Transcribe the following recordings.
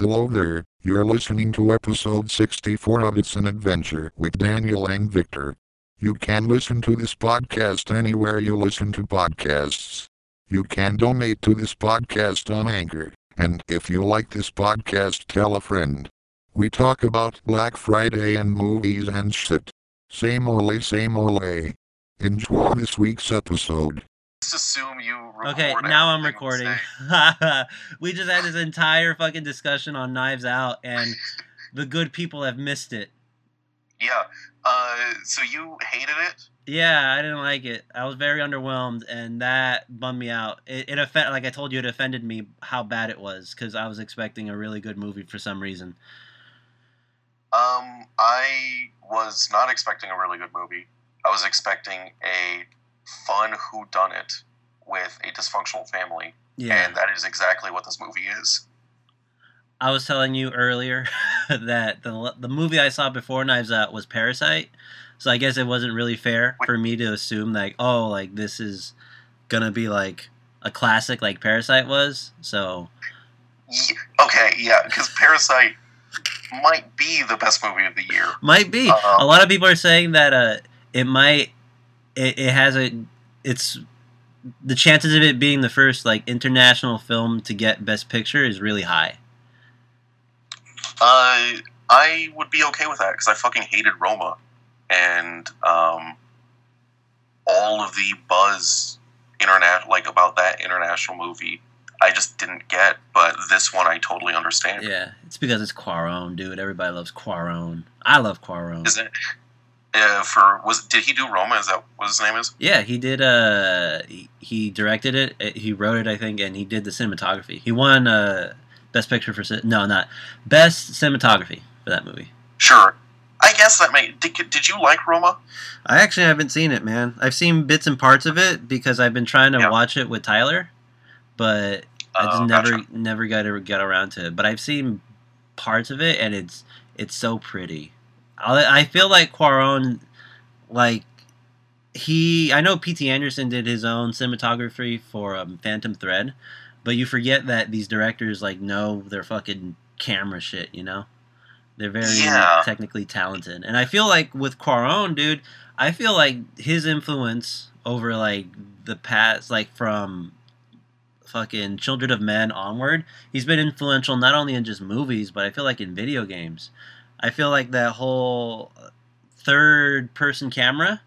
Hello there, you're listening to episode 64 of It's an Adventure with Daniel and Victor. You can listen to this podcast anywhere you listen to podcasts. You can donate to this podcast on Anchor, and if you like this podcast, tell a friend. We talk about Black Friday and movies and shit. Same ole, same ole. Enjoy this week's episode. Just assume you record Okay, now I'm recording. we just had this entire fucking discussion on Knives Out, and the good people have missed it. Yeah. Uh, so you hated it? Yeah, I didn't like it. I was very underwhelmed, and that bummed me out. It, it offend, like I told you, it offended me how bad it was because I was expecting a really good movie for some reason. Um, I was not expecting a really good movie. I was expecting a fun whodunit with a dysfunctional family, Yeah, and that is exactly what this movie is. I was telling you earlier that the the movie I saw before Knives Out was Parasite, so I guess it wasn't really fair for me to assume like, oh, like this is gonna be like a classic like Parasite was. So Ye- okay, yeah, because Parasite might be the best movie of the year. might be. Uh-oh. a lot of people are saying that uh, it might. It, it has a. It's the chances of it being the first like international film to get Best Picture is really high. Uh, I would be okay with that because I fucking hated Roma, and um, all of the buzz internet like about that international movie, I just didn't get. But this one, I totally understand. Yeah, it's because it's Cuarón, dude. Everybody loves Cuarón. I love Cuarón. Is it? Uh, for was did he do Roma? Is that what his name is? Yeah, he did. Uh, he, he directed it. uh, He wrote it, I think, and he did the cinematography. He won uh, best picture for no, not best cinematography for that movie. Sure. I guess that may. Did, did you like Roma? I actually haven't seen it, man. I've seen bits and parts of it because I've been trying to Yeah. watch it with Tyler, but I just Oh, never gotcha. never got to get around to it. But I've seen parts of it, and it's it's so pretty. I, I feel like Cuarón, like he. I know P.T. Anderson did his own cinematography for um, Phantom Thread, but you forget that these directors like know their fucking camera shit. You know, they're very Yeah. technically talented, and I feel like with Cuarón, dude, I feel like his influence over like the past, like from fucking Children of Men onward, he's been influential not only in just movies, but I feel like in video games. I feel like that whole third person camera.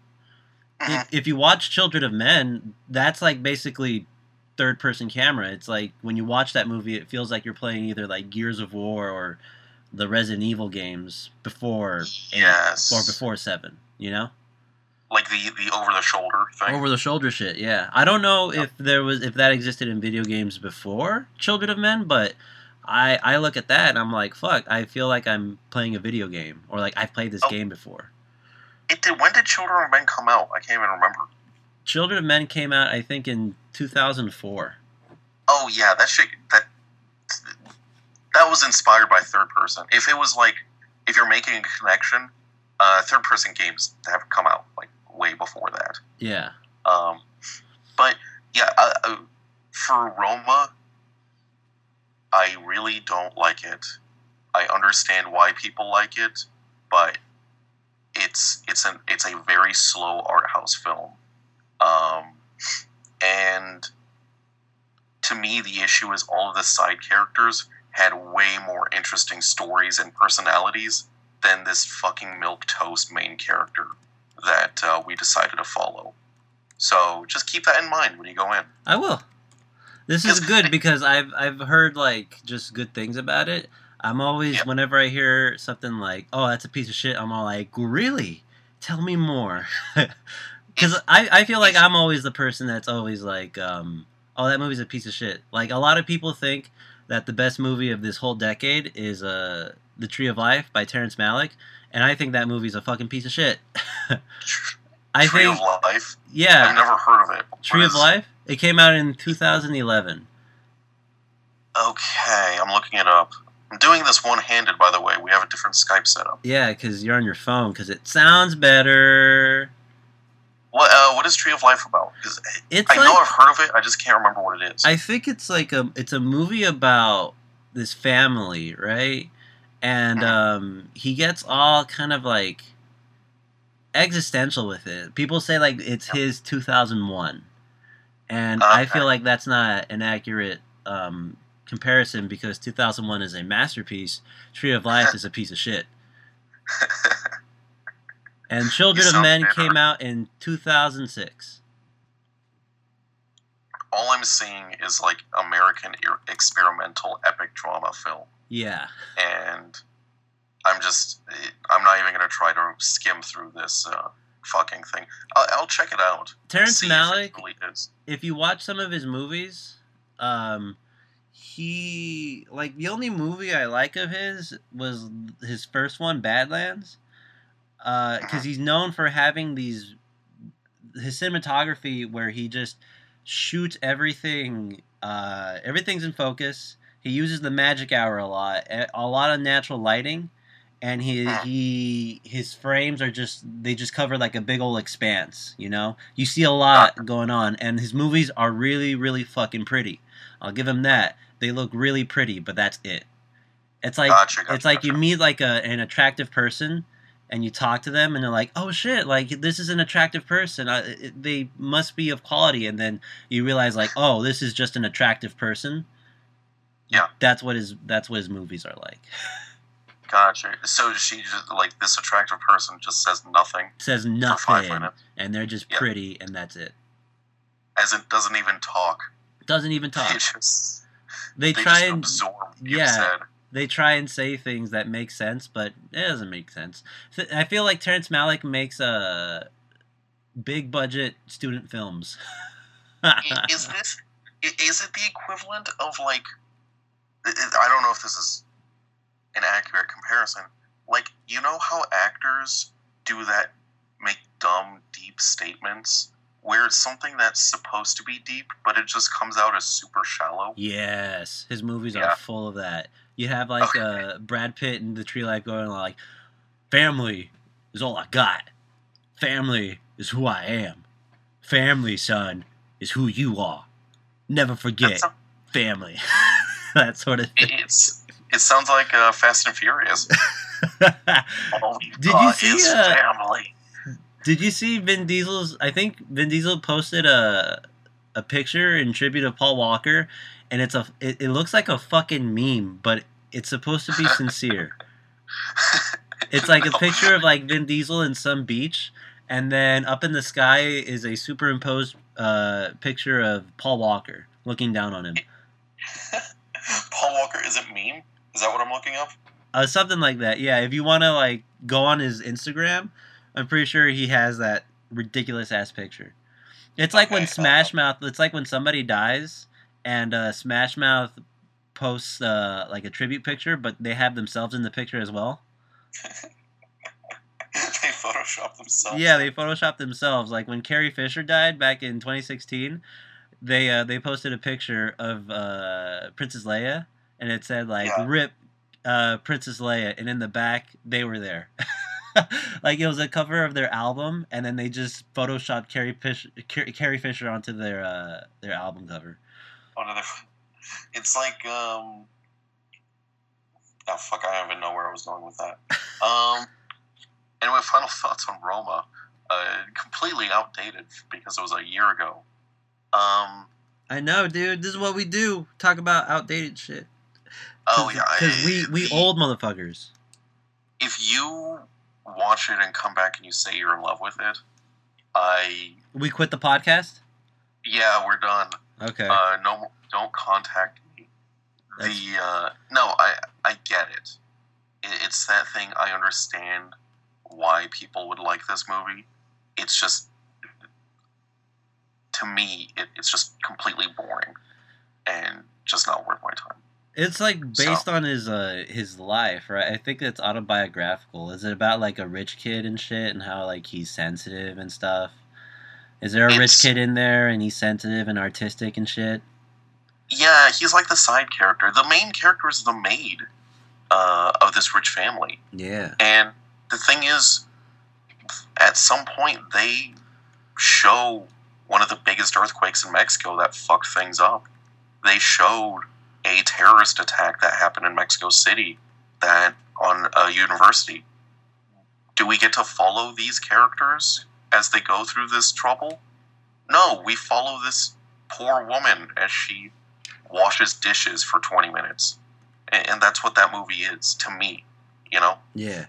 If, uh-huh. if you watch Children of Men, that's like basically third person camera. It's like when you watch that movie, it feels like you're playing either like Gears of War or the Resident Evil games before eight Yes. or before seven. You know, Like the the over the shoulder thing. over the shoulder shit. Yeah, I don't know if there was if that existed in video games before Children of Men, but I I look at that and I'm like, fuck, I feel like I'm playing a video game or like I've played this Oh. game before. It did. When did Children of Men come out? I can't even remember. Children of Men came out, I think, in 2004. Oh yeah, that shit. That that was inspired by third person. If it was like, if you're making a connection, uh, third person games have come out like way before that. Yeah, Um, but yeah, uh, uh, for Roma, I really don't like it. I understand why people like it, but it's it's an it's a very slow art house film, um, and to me the issue is all of the side characters had way more interesting stories and personalities than this fucking milk toast main character that uh, we decided to follow. So just keep that in mind when you go in. I will. This is good because I've I've heard like just good things about it. I'm always Yep. whenever I hear something like, "Oh, that's a piece of shit," I'm all like, "Really? Tell me more." Because I, I feel like I'm always the person that's always like, um, "Oh, that movie's a piece of shit." Like a lot of people think that the best movie of this whole decade is uh, "The Tree of Life" by Terrence Malick, and I think that movie's a fucking piece of shit. I Tree think, of Life. yeah, I've never heard of it. Tree of Life. It came out in 2011. Okay, I'm looking it up. I'm doing this one-handed, by the way. We have a different Skype setup. Yeah, because you're on your phone. Because it sounds better. What uh, what is Tree of Life about? Because It's I like know I've heard of it. I just can't remember what it is. I think it's like a it's a movie about this family, right? And Mhm. um, he gets all kind of like existential with it. People say like it's his 2001, and I feel like that's not an accurate um, comparison because 2001 is a masterpiece. Tree of Life is a piece of shit. And Children of Men bitter. came out in 2006. All I'm seeing is like American er- experimental epic drama film, Yeah. and I'm just I'm not even gonna try to skim through this uh, fucking thing. I'll, I'll check it out. Terrence if Malick, really if you watch some of his movies, um, he like the only movie I like of his was his first one, Badlands, because he's known for having these his cinematography where he just shoots everything. Uh, everything's in focus. He uses the magic hour a lot, a lot of natural lighting, and he hmm. he his frames are just they just cover like a big old expanse. You know, you see a lot going on, and his movies are really really fucking pretty. I'll give him that. They look really pretty, but that's it. It's like Gotcha, gotcha, it's like you meet like a an attractive person and you talk to them and they're like oh shit like this is an attractive person I, it, they must be of quality and then you realize like oh this is just an attractive person Yeah. that's what his that's what his movies are like Gotcha. So she just like this attractive person just says nothing says nothing and they're just Yeah. pretty and that's it as it doesn't even talk. doesn't even They talk just they they try and absorb. yeah. they try and say things that make sense, but it doesn't make sense. I feel like Terrence Malick makes a big budget student films. Is this is it the equivalent of like I don't know if this is an accurate comparison. Like you know how actors do that make dumb deep statements where it's something that's supposed to be deep but it just comes out as super shallow. yes, his movies Yeah. are full of that. You have like Okay. uh, Brad Pitt and the Tree Life going like, "Family is all I got. Family is who I am. Family, son, is who you are. Never forget That's a- family." that sort of thing. it's it sounds like uh, Fast and Furious. Did you see, uh, family? Did you see Vin Diesel's? I think Vin Diesel posted a a picture in tribute of Paul Walker, and it's a it, it looks like a fucking meme, but it's supposed to be sincere. It's like a picture of like Vin Diesel in some beach, and then up in the sky is a superimposed uh, picture of Paul Walker looking down on him. Paul Walker is it meme? Is that what I'm looking up? Uh, something like that. Yeah, if you want to like go on his Instagram, I'm pretty sure he has that ridiculous ass picture. It's like when Okay, uh, Smash Mouth. It's like when somebody dies and uh, Smash Mouth posts uh, like a tribute picture, but they have themselves in the picture as well. they Photoshop themselves. Yeah, they photoshopped themselves. Like when Carrie Fisher died back in 2016, they uh, they posted a picture of uh, Princess Leia, and it said like Yeah. "Rip uh, Princess Leia," and in the back they were there. like it was a cover of their album, and then they just photoshopped Carrie Fisher, Carrie Fisher onto their uh, their album cover. One it's like um. Oh fuck! I don't even know where I was going with that. Um. Anyway, final thoughts on Roma. Uh, completely outdated because it was a year ago. Um. I know, dude. This is what we do. Talk about outdated shit. Oh yeah. because we we the- old motherfuckers. If you watch it and come back and you say you're in love with it, I We quit the podcast. yeah, we're done. Okay. Uh, no, don't contact me. That's- The uh, no, I I get it. it. It's that thing. I understand why people would like this movie. It's just to me, it, it's just completely boring and just not worth my time. It's like So- based on his uh his life, right? I think it's autobiographical. Is it about like a rich kid and shit and how like he's sensitive and stuff? Is there a rich kid in there and he's sensitive and artistic and shit? Yeah, he's like the side character. The main character is the maid uh, of this rich family. Yeah. And the thing is, at some point, they show one of the biggest earthquakes in Mexico that fucked things up. They showed a terrorist attack that happened in Mexico City that on a university. Do we get to follow these characters as they go through this trouble? No, we follow this poor woman as she washes dishes for 20 minutes. And, and that's what that movie is to me, you know? Yeah.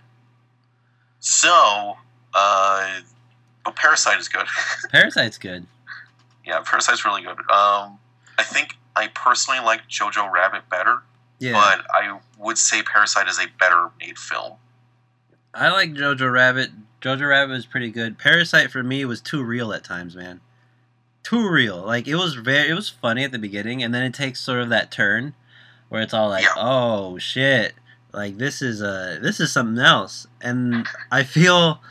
So, uh, but Parasite is good. Parasite's good. yeah, Parasite's really good. Um, I think I personally like Jojo Rabbit better, Yeah. but I would say Parasite is a better made film. I like Jojo Rabbit. Jojo Rabbit was pretty good. Parasite for me was too real at times, man. Too real. Like it was very it was funny at the beginning and then it takes sort of that turn where it's all like, Yeah. "Oh shit. Like this is a this is something else." And I feel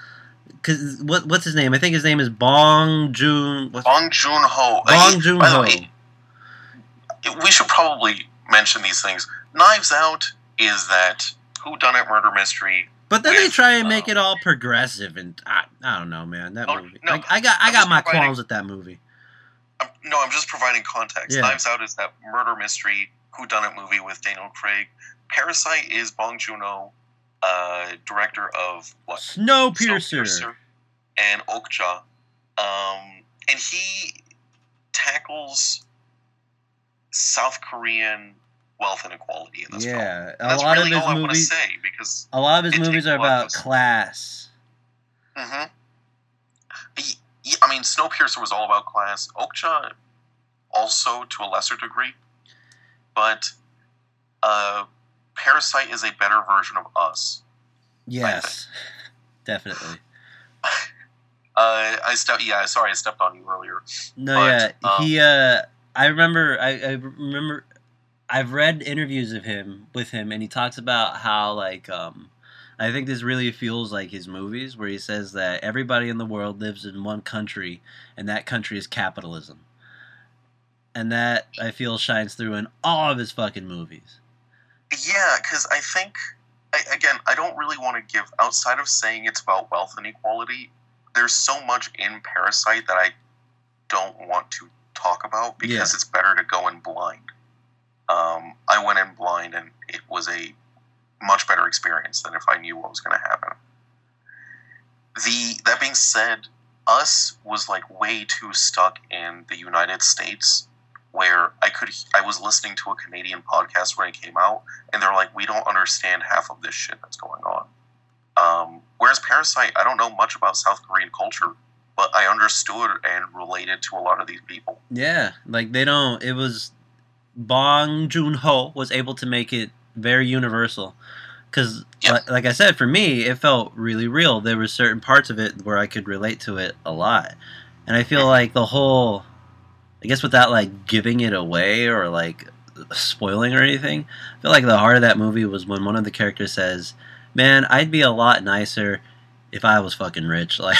cuz what what's his name? I think his name is Bong Joon Bong Joon Ho. Uh, Bong Joon Ho. We should probably mention these things. Knives Out is that who done it murder mystery. But then they try and make um, it all progressive and I, I don't know, man. That Oh, movie. no, I, I got I I'm got my qualms with that movie. I'm, no, I'm just providing context. Yeah. Knives Out is that murder mystery who done it movie with Daniel Craig. Parasite is Bong Joon Ho, uh, director of what Snowpiercer. Snowpiercer and Okja. Um, and he tackles South Korean wealth inequality in this film. Yeah, a lot really of his all I want to movies. say because A lot of his movies are a lot of about us. class. hmm I mean, Snowpiercer was all about class. Okja also to a lesser degree, but uh, Parasite is a better version of us. Yes, definitely. Uh, I stepped. Yeah, sorry, I stepped on you earlier. No, But, yeah, um, he. Uh, I remember. I, I remember. I've read interviews of him with him, and he talks about how like um, I think this really feels like his movies, where he says that everybody in the world lives in one country, and that country is capitalism, and that I feel shines through in all of his fucking movies. Yeah, because I think, I, again, I don't really want to give, outside of saying it's about wealth inequality, there's so much in Parasite that I don't want to talk about because Yeah. it's better to go in blind. Um, I went in blind and it was a much better experience than if I knew what was going to happen. The that being said, Us was like way too stuck in the United States where I could I was listening to a Canadian podcast when it came out and they're like we don't understand half of this shit that's going on. Um, whereas Parasite, I don't know much about South Korean culture, but I understood and related to a lot of these people. Yeah, like they don't. It was Bong Joon Ho was able to make it very universal, because Yeah. like, like I said, for me, it felt really real. There were certain parts of it where I could relate to it a lot, and I feel like the whole, I guess, without like giving it away or like spoiling or anything, I feel like the heart of that movie was when one of the characters says, "Man, I'd be a lot nicer if I was fucking rich." Like.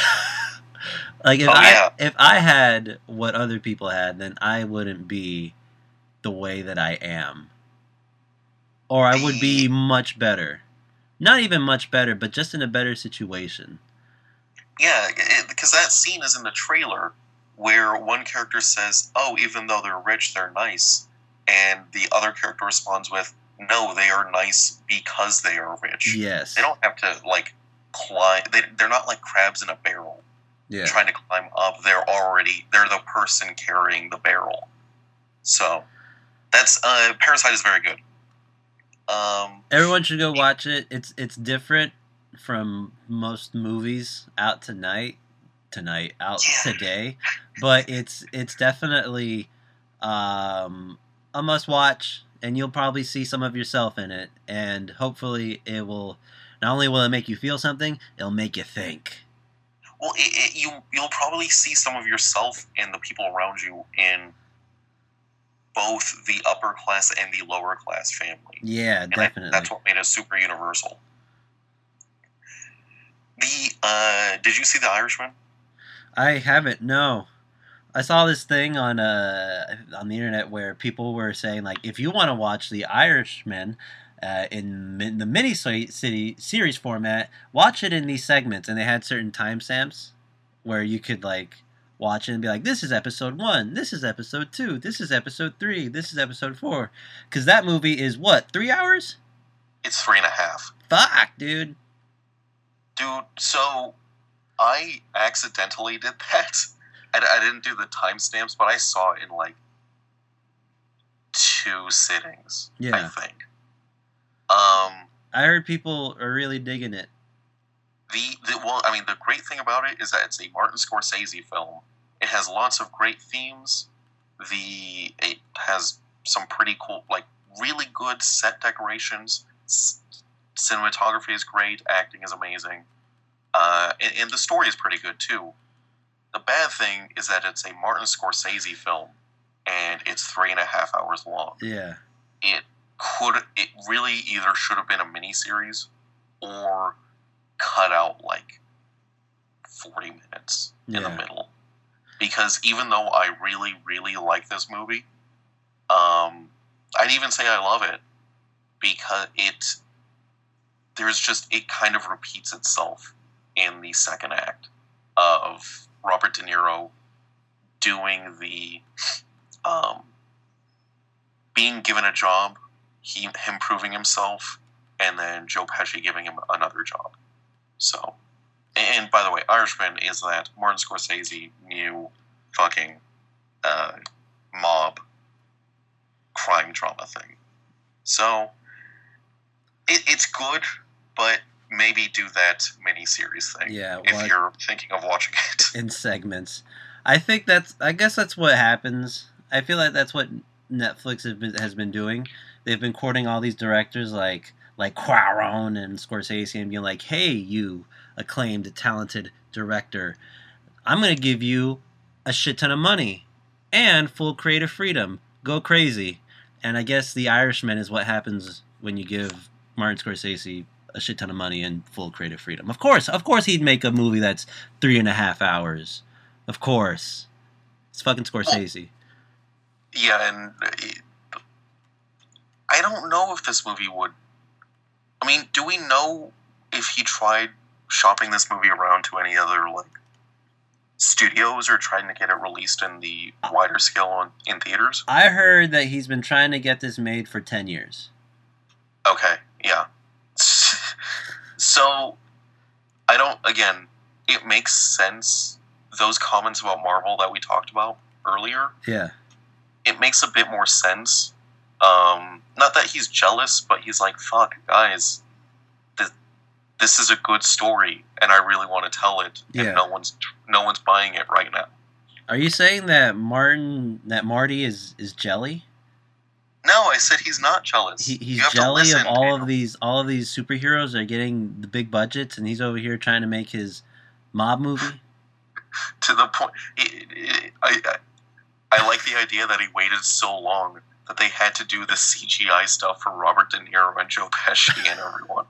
Like if Oh, I yeah. if I had what other people had, then I wouldn't be the way that I am. Or I would be much better. Not even much better, but just in a better situation. Yeah, because that scene is in the trailer where one character says, "Oh, even though they're rich, they're nice," and the other character responds with, "No, they are nice because they are rich. Yes. They don't have to like climb. They, they're not like crabs in a barrel Yeah. trying to climb up. They're already they're the person carrying the barrel. So that's uh, Parasite is very good. Um, Everyone should go watch it. It's it's different from most movies out tonight, tonight out Yeah. today, but it's it's definitely um, a must watch, and you'll probably see some of yourself in it, and hopefully it will. Not only will it make you feel something, it'll make you think. Well, it, it, you you'll probably see some of yourself and the people around you in both the upper class and the lower class family. Yeah, And I- definitely. that's what made it super universal. The uh, did you see The Irishman? I haven't. No, I saw this thing on uh on the internet where people were saying like, if you want to watch The Irishman uh, in, min- the mini city series format, watch it in these segments, and they had certain timestamps where you could like watch it and be like, this is episode one, this is episode two, this is episode three, this is episode four. Because that movie is what, three hours? It's three and a half. Fuck, dude. Dude, so I accidentally did that. I, I didn't do the timestamps, but I saw it in like two sittings, Yeah. I think. Um, I heard people are really digging it. the, the well, I mean, the great thing about it is that it's a Martin Scorsese film. It has lots of great themes. The it has some pretty cool, like really good set decorations. S- cinematography is great. Acting is amazing, uh, and, and the story is pretty good too. The bad thing is that it's a Martin Scorsese film, and it's three and a half hours long Yeah. it could it really either should have been a miniseries or cut out like 40 minutes in the middle. Because even though i really really like this movie um i'd even say i love it because it there's just it kind of repeats itself in the second act of robert de niro doing the um being given a job he him proving himself, and then Joe Pesci giving him another job. So, and by the way, Irishman is that Martin Scorsese new fucking uh, mob crime drama thing. So, it, it's good, but maybe do that miniseries thing Yeah. if Well, you're thinking of watching it. in segments. I think that's. I guess that's what happens. I feel like that's what Netflix has been, has been doing. They've been courting all these directors like like Cuarón and Scorsese and being like, "Hey, you acclaimed, talented director, I'm gonna give you a shit ton of money and full creative freedom. Go crazy." And I guess The Irishman is what happens when you give Martin Scorsese a shit ton of money and full creative freedom. Of course, of course, he'd make a movie that's three and a half hours. Of course, it's fucking Scorsese. yeah, and it, I don't know if this movie would. I mean, do we know if he tried shopping this movie around to any other like studios or trying to get it released in the wider scale on, in theaters? I heard that he's been trying to get this made for ten years. Okay, yeah. so, I don't. Again, it makes sense. Those comments about Marvel that we talked about earlier. Yeah, it makes a bit more sense. Um, not that he's jealous, but he's like, "Fuck, guys, this, this is a good story, and I really want to tell it, and Yeah. no one's no one's buying it right now." are you saying that Martin, that Marty is is jelly? No, I said he's not jealous. He, he's jelly of all of these all of these superheroes are getting the big budgets, and he's over here trying to make his mob movie. to the point. I, I I like the idea that he waited so long that they had to do the CGI stuff for Robert De Niro and Joe Pesci and everyone.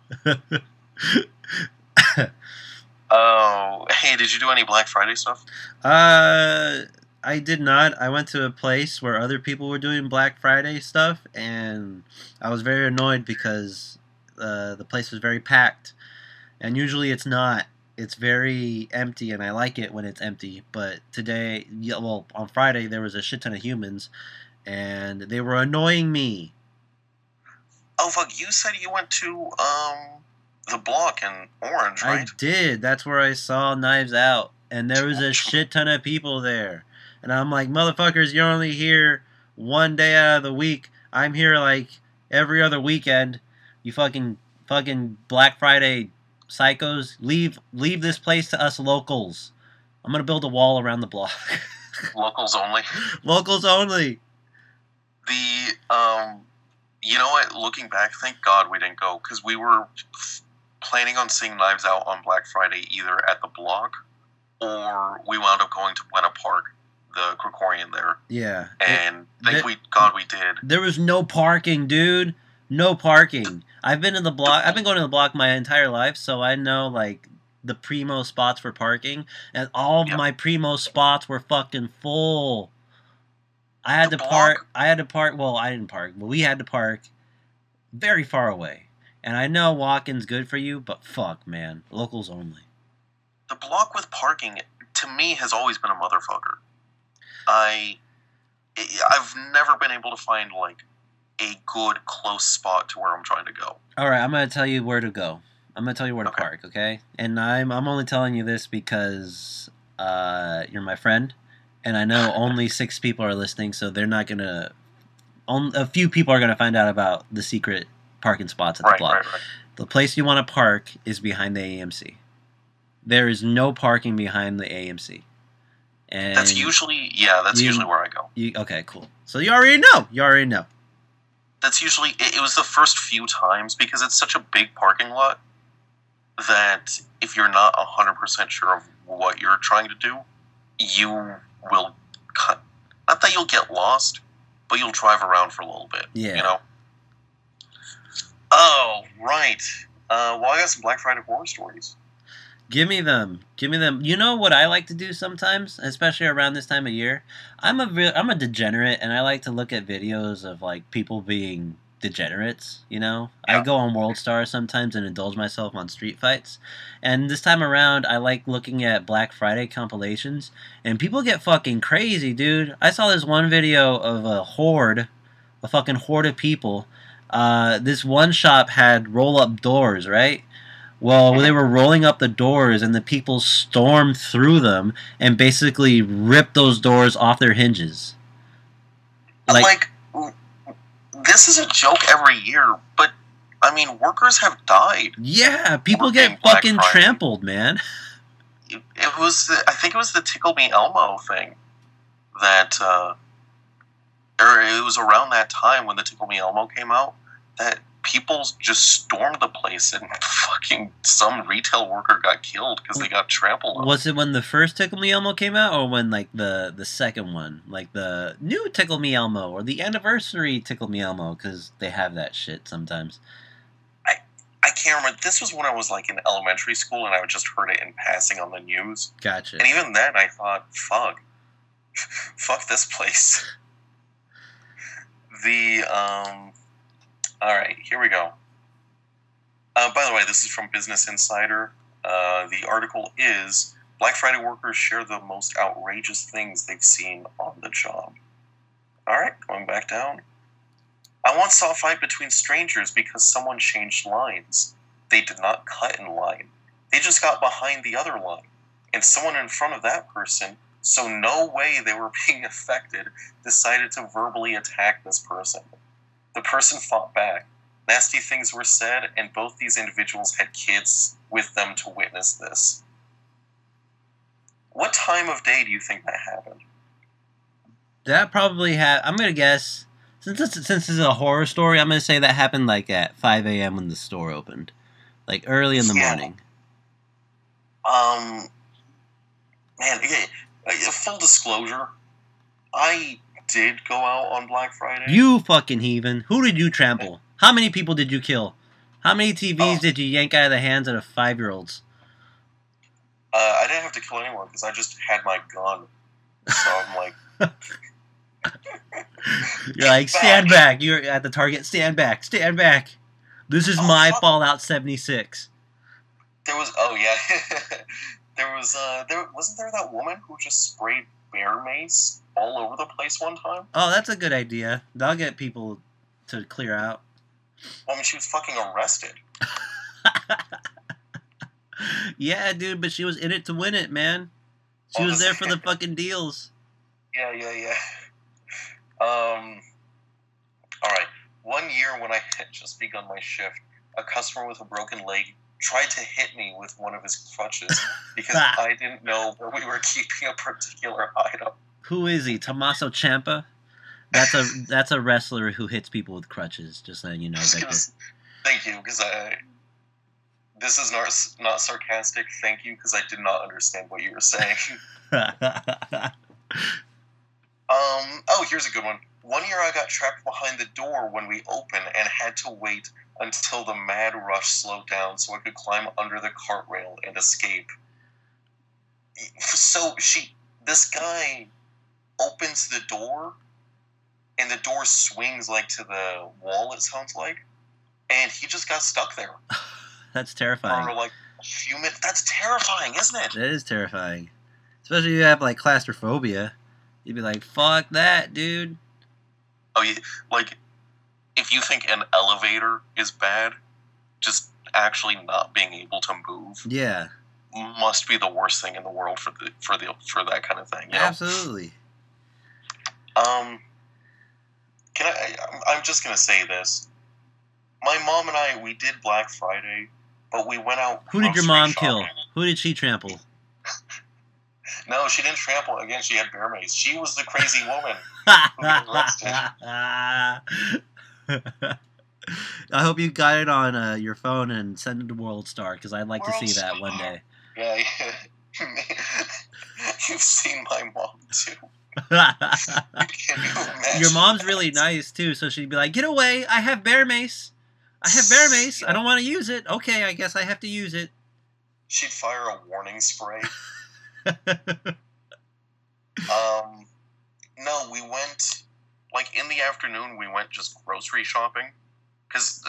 oh, hey, did you do any Black Friday stuff? Uh, I did not. I went to a place where other people were doing Black Friday stuff, and I was very annoyed because uh, the place was very packed. And usually it's not. It's very empty, and I like it when it's empty. But today, yeah, well, on Friday there was a shit ton of humans, and they were annoying me. Oh fuck! You said you went to um the block in Orange, right? I did. That's where I saw Knives Out, and there was a shit ton of people there. And I'm like, motherfuckers, you're only here one day out of the week. I'm here like every other weekend. You fucking fucking Black Friday psychos, leave leave this place to us locals. I'm gonna build a wall around the block. Locals only. locals only. The um, you know what? Looking back, thank God we didn't go because we were planning on seeing Knives Out on Black Friday either at the block or we wound up going to Buena Park, the Krikorian there, Yeah. It- and thank there- we God we did. There was no parking, dude. No parking. I've been in the block. I've been going to the block my entire life, so I know like the primo spots for parking, and all of Yep. my primo spots were fucking full. I had to park. I had to park. Well, I didn't park, but we had to park very far away. And I know walking's good for you, but fuck, man, locals only. The block with parking to me has always been a motherfucker. I I've never been able to find like a good close spot to where I'm trying to go. All right, I'm gonna tell you where to go. I'm gonna tell you where to Okay. park, okay? And I'm I'm only telling you this because uh, you're my friend, and I know only six people are listening, so they're not gonna. On, a few people are gonna find out about the secret parking spots at the block. right, right. The place you want to park is behind the AMC. There is no parking behind the AMC. And That's usually yeah. That's you- usually where I go. you, okay, cool. So you already know. You already know. That's usually it, it was the first few times because it's such a big parking lot that if you're not hundred percent sure of what you're trying to do, you will cut. Not that you'll get lost, but you'll drive around for a little bit. Yeah. You know. Oh right. Uh, well, I got some Black Friday horror stories. Give me them. Give me them. You know what I like to do sometimes, especially around this time of year. I'm a I'm a degenerate, and I like to look at videos of like people being degenerates. You know, I go on World Star sometimes and indulge myself on street fights. And this time around, I like looking at Black Friday compilations, and people get fucking crazy, dude. I saw this one video of a horde, a fucking horde of people. Uh, this one shop had roll up doors, right? Well, they were rolling up the doors, and the people stormed through them and basically ripped those doors off their hinges. Like, Like- this is a joke every year, but I mean, workers have died. Yeah, people Working get fucking Friday. trampled, man. It, it was, the, I think it was the Tickle Me Elmo thing that, uh, or it was around that time when the Tickle Me Elmo came out that people just stormed the place and fucking some retail worker got killed because they got trampled on. Was it when the first Tickle Me Elmo came out, or when like the the second one, like the new Tickle Me Elmo, or the anniversary Tickle Me Elmo? Because they have that shit sometimes. I I can't remember. This was when I was like in elementary school and I just heard it in passing on the news. Gotcha. And even then, I thought, fuck, fuck this place. The um, all right, here we go. Uh, by the way, this is from Business Insider. Uh, the article is Black Friday workers share the most outrageous things they've seen on the job. All right, going back down. I once saw a fight between strangers because someone changed lines. They did not cut in line. They just got behind the other line and someone in front of that person, so no way they were being affected, decided to verbally attack this person. The person fought back. Nasty things were said, and both these individuals had kids with them to witness this. What time of day do you think that happened? That probably had. I'm gonna guess since this, since this is a horror story, I'm gonna say that happened like at 5 a.m. when the store opened, like early in the Yeah. morning. Um, man, okay, uh, full disclosure, I did go out on Black Friday. You fucking heathen! Who did you trample? How many people did you kill? How many TVs Oh. did you yank out of the hands of five year olds? Uh, I didn't have to kill anyone because I just had my gun. So I'm like, You're like, Back. stand back. You're at the target. Stand back. Stand back. This is Oh, my fuck. Fallout 76. there was, oh yeah, there was, uh, there wasn't there that woman who just sprayed bear mace all over the place one time? Oh, that's a good idea. That'll get people to clear out. I mean, she was fucking arrested. yeah, dude, but she was in it to win it, man. She Oh, was there for the fucking deals. Yeah, yeah, yeah. Um, all right. One year when I had just begun my shift, a customer with a broken leg tried to hit me with one of his crutches because I didn't know where we were keeping a particular item. Who is he? Tommaso Ciampa? That's a that's a wrestler who hits people with crutches. Just letting you know, Just Victor. gonna- thank you, because I. This is not not sarcastic. Thank you, because I did not understand what you were saying. Um. Oh, here's a good one. One year I got trapped behind the door when we opened and had to wait until the mad rush slowed down so I could climb under the cart rail and escape. So she, this guy, opens the door, and the door swings like to the wall. It sounds like, and he just got stuck there that's for terrifying. like a few minutes. That's terrifying, isn't it? That is terrifying. Especially if you have like claustrophobia. You'd be like, fuck that, dude. Oh, yeah, like if you think an elevator is bad, just actually not being able to move Yeah, must be the worst thing in the world for the for the for that kind of thing. You know? absolutely. Um, can I? I'm- just gonna say this. My mom and I, we did Black Friday, but we went out. Who did your mom kill? Who did she trample? No, she didn't trample. Again, she had bear mace. She was the crazy woman. I hope you got it on uh, your phone and send it to World Star because I'd like to see that one day. Yeah, yeah. You've seen my mom too. Can you imagine? Your mom's really nice too, so she'd be like, "Get away! I have bear mace. I have bear mace. I don't want to use it. Okay, I guess I have to use it." She'd fire a warning spray. Um, no, we went like in the afternoon. We went just grocery shopping because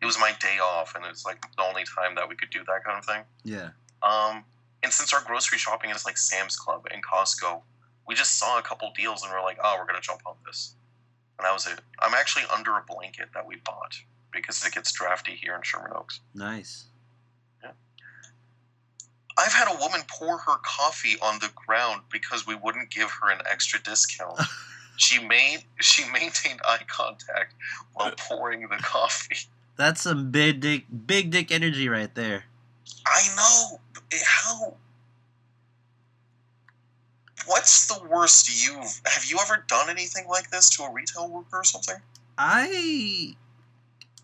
it was my day off, and it's like the only time that we could do that kind of thing. yeah. Um, and since our grocery shopping is like Sam's Club and Costco, we just saw a couple deals and we're like, oh, we're gonna jump on this, and that was it. I'm actually under a blanket that we bought because it gets drafty here in Sherman Oaks. Nice. I've had a woman pour her coffee on the ground because we wouldn't give her an extra discount. she made she maintained eye contact while uh, pouring the coffee. That's some big dick, big dick energy right there. I know how. What's the worst you've have you ever done anything like this to a retail worker or something? I,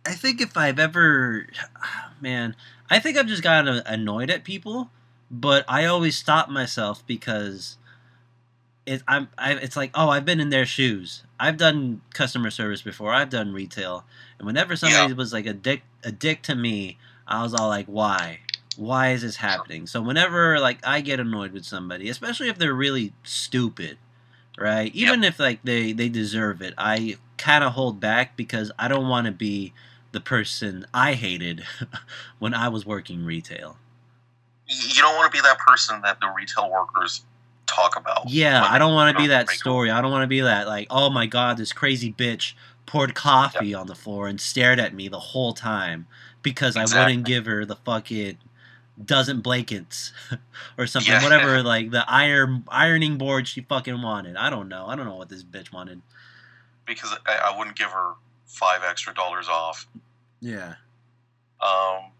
I think if I've ever, man, I think I've just gotten annoyed at people, but I always stop myself because it, I'm, I, it's like, oh, I've been in their shoes. I've done customer service before. I've done retail, and whenever somebody was like a dick, a dick to me, I was all like, why? Why is this happening? So whenever like I get annoyed with somebody, especially if they're really stupid, right? Even if like they they deserve it, I kind of hold back because I don't want to be the person I hated when I was working retail. You don't want to be that person that the retail workers talk about. Yeah, I don't want to be that story. I don't want to be that like, oh my god, this crazy bitch poured coffee on the floor and stared at me the whole time because I wouldn't give her the fucking dozen blankets or something, Yeah. whatever like the iron ironing board she fucking wanted. I don't know. I don't know what this bitch wanted. because I, I wouldn't give her five extra dollars off. Yeah. Um,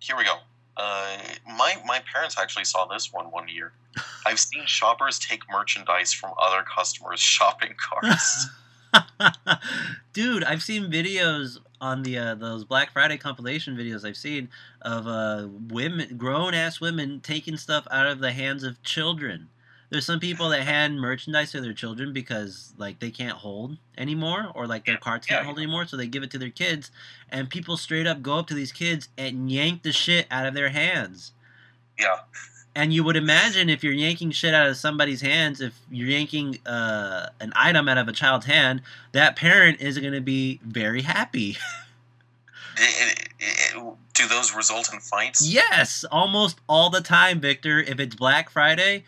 here we go. Uh, my my parents actually saw this one one year. I've seen shoppers take merchandise from other customers' shopping carts. Dude, I've seen videos on the uh, those Black Friday compilation videos I've seen of uh, women, grown ass women taking stuff out of the hands of children. There's some people that hand merchandise to their children because like they can't hold anymore or like their carts can't hold anymore, so they give it to their kids. And people straight up go up to these kids and yank the shit out of their hands. yeah, And you would imagine if you're yanking shit out of somebody's hands, if you're yanking uh, an item out of a child's hand, that parent is going to be very happy. It- it- it- do those result in fights? yes, almost all the time, Victor. If it's Black Friday,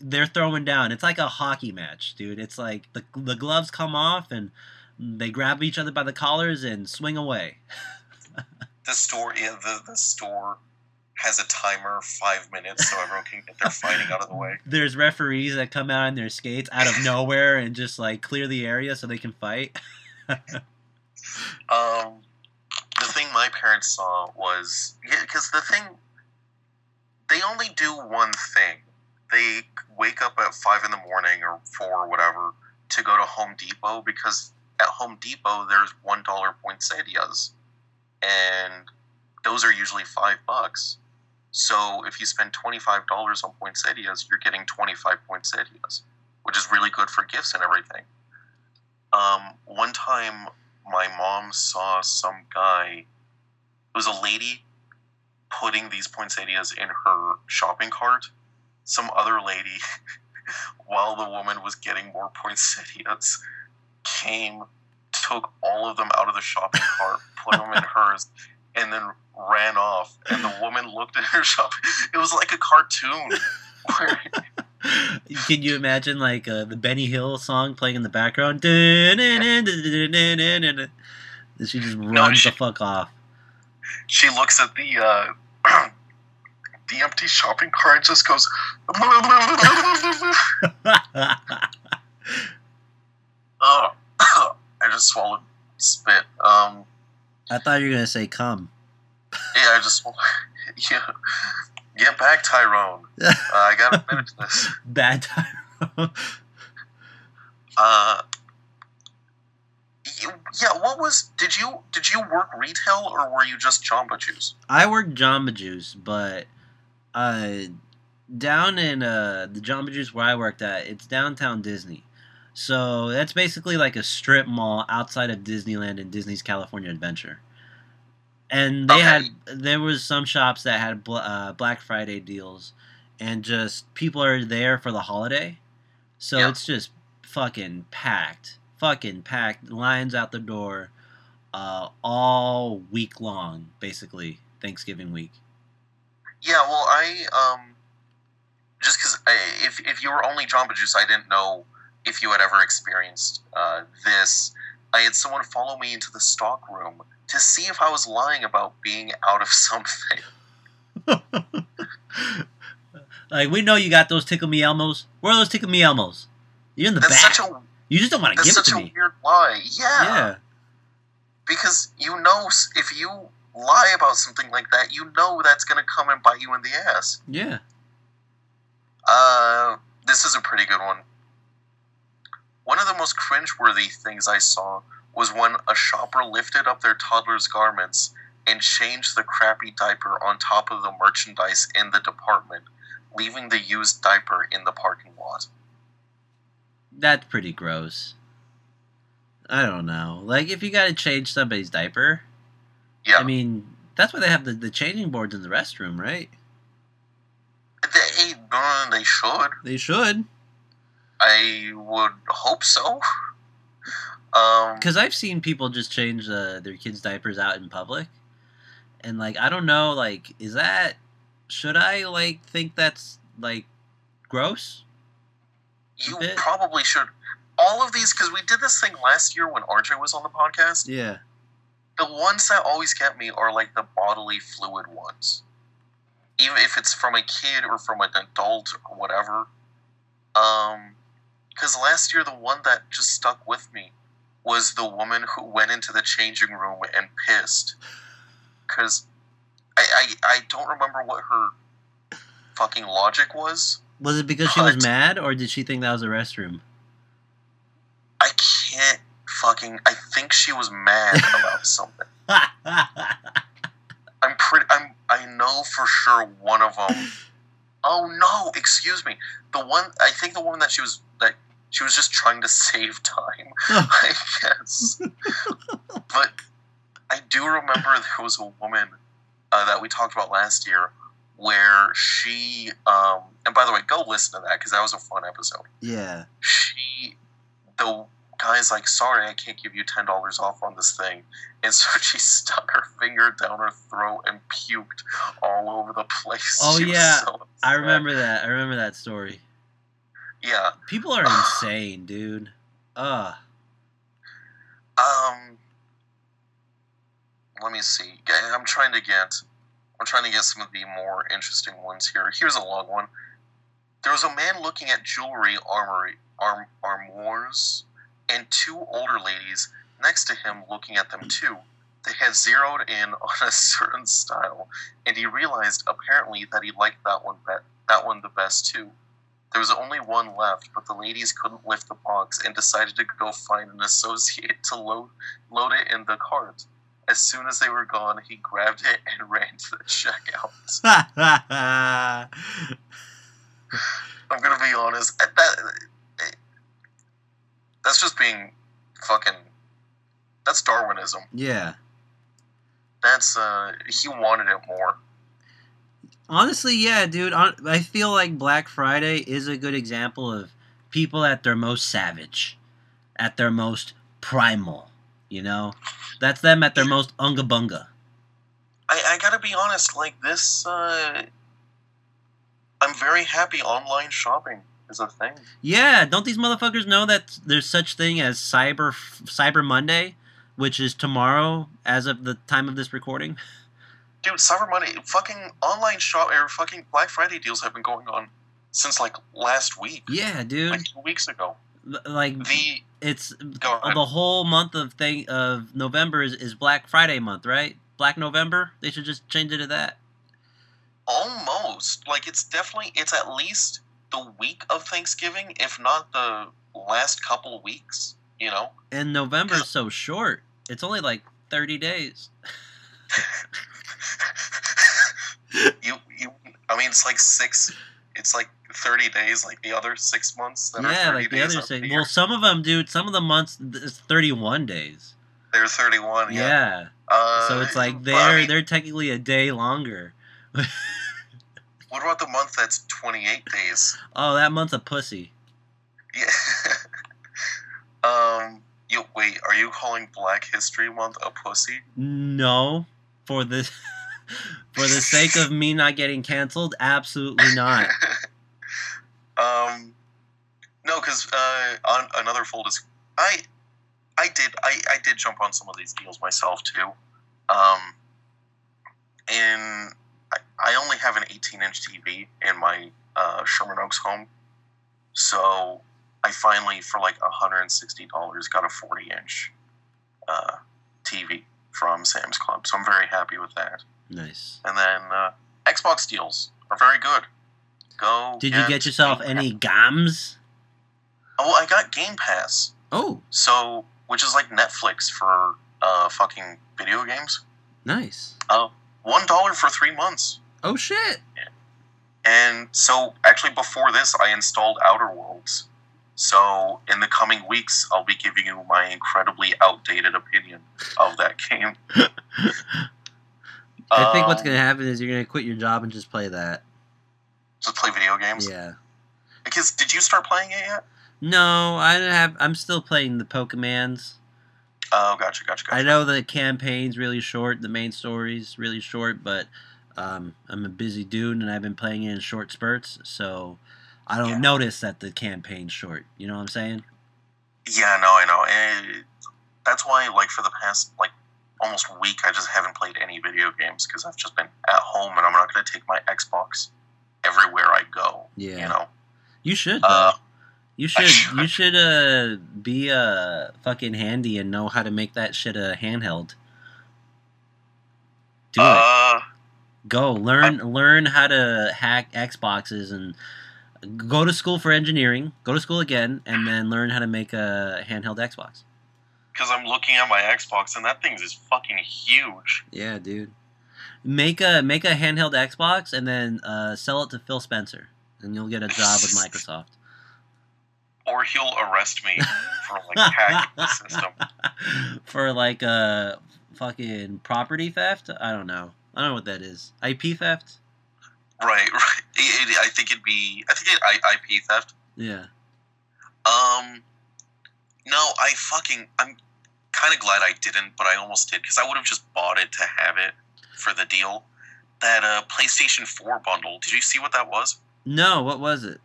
they're throwing down. It's like a hockey match, dude. It's like the, the gloves come off and they grab each other by the collars and swing away. The store, yeah, the the store has a timer, five minutes, so everyone can get their fighting out of the way. There's referees that come out in their skates out of nowhere and just like clear the area so they can fight. Um, the thing my parents saw was because the thing they only do one thing. They wake up at five in the morning or four or whatever to go to Home Depot because at Home Depot there's one dollar poinsettias, and those are usually five bucks. So if you spend twenty five dollars on poinsettias, you're getting twenty five poinsettias, which is really good for gifts and everything. Um, one time my mom saw some guy it was a lady putting these poinsettias in her shopping cart some other lady while the woman was getting more poinsettias came took all of them out of the shopping cart put them in hers and then ran off and the woman looked at her shop it was like a cartoon Can you imagine like uh, the Benny Hill song playing in the background? And she just runs she- the fuck off. She looks at the uh, the empty shopping cart and just goes. oh, I just swallowed spit. Um, I thought you were gonna say come. Yeah, I just yeah. Get back, Tyrone. Uh, I gotta finish this. Bad time. Uh, yeah. What was? Did you did you work retail or were you just Jamba Juice? I worked Jamba Juice, but uh, down in uh, the Jamba Juice where I worked at, it's downtown Disney. So that's basically like a strip mall outside of Disneyland and Disney's California Adventure. And they Okay. had there was some shops that had bl- uh, Black Friday deals, and just people are there for the holiday, so Yeah. it's just fucking packed, fucking packed. Lines out the door, uh, all week long, basically Thanksgiving week. Yeah. Well, I um, just because if if you were only Jamba Juice, I didn't know if you had ever experienced uh, this. I had someone follow me into the stock room to see if I was lying about being out of something. like we know you got those tickle me elmos. Where are those tickle me elmos? You're in the That's back. such a you just don't want to that's give it such to a me. weird lie. Yeah. Yeah. because you know if you lie about something like that, you know that's gonna come and bite you in the ass. Yeah. Uh, this is a pretty good one. One of the most cringeworthy things I saw was when a shopper lifted up their toddler's garments and changed the crappy diaper on top of the merchandise in the department, leaving the used diaper in the parking lot. That's pretty gross. I don't know. Like if you got to change somebody's diaper, Yeah, I mean, that's why they have the, the changing boards in the restroom, right? they, uh, they should. They should. I would hope so. Um, Because I've seen people just change uh, their kids' diapers out in public, and like I don't know, like is that should I like think that's like gross? you probably should. All of these, because we did this thing last year when RJ was on the podcast. Yeah. The ones that always get me are like the bodily fluid ones. Even if it's from a kid or from an adult or whatever. Um, because last year the one that just stuck with me was the woman who went into the changing room and pissed. Because I, I I don't remember what her fucking logic was. Was it because she was mad, or did she think that was a restroom? I can't fucking. I think she was mad about something. I'm pretty. I'm. I know for sure one of them. Oh no! Excuse me. The one. I think the woman that she was that she was just trying to save time. I guess. but I do remember there was a woman uh, that we talked about last year where she. Um, and by the way, go listen to that because that was a fun episode. yeah. She, the guy's like, sorry, I can't give you ten dollars off on this thing, and so she stuck her finger down her throat and puked all over the place. Oh, She yeah. so I remember that. I remember that story. Yeah. People are insane, dude. Ugh. Um. Let me see. I'm trying to get. I'm trying to get some of the more interesting ones here. Here's a long one. There was a man looking at jewelry armory arm armoires, and two older ladies next to him looking at them too. They had zeroed in on a certain style, and he realized apparently that he liked that one be- that one the best too. There was only one left, but the ladies couldn't lift the box and decided to go find an associate to load load it in the cart. As soon as they were gone, he grabbed it and ran to the checkout. I'm gonna be honest. That, that- that's just being fucking. That's Darwinism. yeah. That's uh. He wanted it more. Honestly, yeah, dude. I feel like Black Friday is a good example of people at their most savage, at their most primal. You know, that's them at their most unga bunga. I, I gotta be honest. Like this. uh I'm very happy online shopping is a thing. Yeah, don't these motherfuckers know that there's such thing as Cyber Cyber Monday, which is tomorrow as of the time of this recording? Dude, Cyber Monday, fucking online shop or fucking Black Friday deals have been going on since like last week, Yeah, dude. like two weeks ago. Like The it's the whole month of thing of November is, is Black Friday month, right? Black November. They should just change it to that. almost like it's definitely it's at least the week of Thanksgiving, if not the last couple weeks. You know, And November's so short. It's only like thirty days. you you. I mean, it's like six. It's like thirty days, like the other six months. That are yeah, 30 like the other the Well, some of them, dude. Some of the months it's thirty-one days. they're thirty-one. Yeah. Yeah. Uh, so it's like they're I mean, they're technically a day longer. What about the month that's twenty-eight days? Oh, that month a pussy. Yeah. um. You wait. Are you calling Black History Month a pussy? No, for the for the sake of me not getting canceled, absolutely not. um. No, because uh, on another full disc, I, I did, I, I did jump on some of these deals myself too. Um. And I, only have an 18-inch TV in my uh, Sherman Oaks home, so I finally, for like $160, got a 40-inch uh, TV from Sam's Club. So I'm very happy with that. Nice. And then uh, Xbox deals are very good. Go. Did you get yourself any gams? Oh, I got Game Pass. Oh, So, which is like Netflix for uh, fucking video games. nice. One dollar for three months. Oh shit. And so, actually, before this, I installed Outer Worlds. So, in the coming weeks, I'll be giving you my incredibly outdated opinion of that game. I think what's Um, gonna happen is you're gonna quit your job and just play that. Just play video games. Yeah. Because did you start playing it yet? No, I don't have. I'm still playing the Pokemans. Oh, gotcha, gotcha, gotcha. I know the campaign's really short, the main story's really short, but um, I'm a busy dude and I've been playing it in short spurts, so I don't Yeah. notice that the campaign's short. You know what I'm saying? Yeah, no, I know. And that's why, like, for the past like almost week, I just haven't played any video games because I've just been at home and I'm not going to take my Xbox everywhere I go. Yeah. You know. You should though. Uh, you I should. You should. should uh be uh fucking handy and know how to make that shit a handheld. Do it. Go learn learn how to hack Xboxes and go to school for engineering. Go to school again and then learn how to make a handheld Xbox. because I'm looking at my Xbox and that thing is fucking huge. Yeah, dude. Make a make a handheld Xbox and then uh, sell it to Phil Spencer, and you'll get a job with Microsoft. Or he'll arrest me for like hacking the system. For like uh fucking property theft? I don't know. I don't know what that is. IP theft? Right, right. It, it- I think it'd be. I think it IP theft. Yeah. Um, no, I fucking. I'm kind of glad I didn't, but I almost did because I would have just bought it to have it for the deal. That uh, PlayStation 4 bundle. Did you see what that was? No, what was it?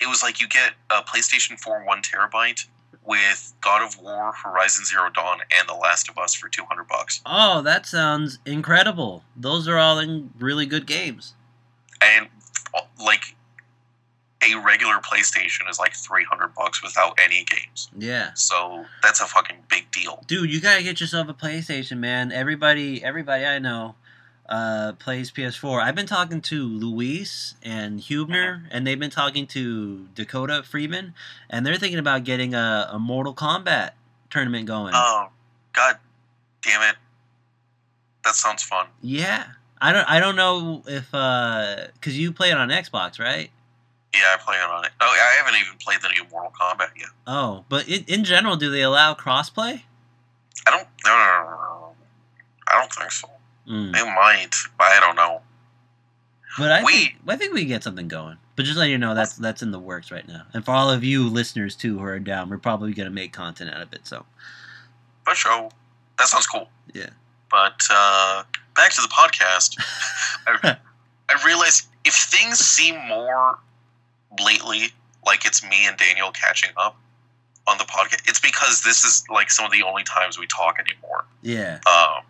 It was like you get a PlayStation 4 one terabyte with God of War, Horizon Zero Dawn, and The Last of Us for 200 bucks. Oh, that sounds incredible. Those are all in really good games. And uh, like a regular PlayStation is like 300 bucks without any games. Yeah. So that's a fucking big deal. Dude, you gotta get yourself a PlayStation, man. Everybody, everybody I know uh, plays PS4. I've been talking to Luis and Hubner, and they've been talking to Dakota Freeman, and they're thinking about getting a, a Mortal Kombat tournament going. Oh, god damn it. That sounds fun. yeah, I don't, I don't know if uh, cause you play it on Xbox, right? Yeah, I play it on it. Oh, I haven't even played the new Mortal Kombat yet. Oh, but in, in general, do they allow crossplay? I don't. No, no, no, no. I don't think so. Mm. They might, but I don't know. But I We- think I think we can get something going. But just let you know that's that's in the works right now. And for all of you listeners too who are down, we're probably gonna make content out of it. So For sure. That sounds cool. Yeah. But uh, back to the podcast. I, I realized if things seem more lately like it's me and Daniel catching up on the podcast. It's because this is like some of the only times we talk anymore. Yeah. Um,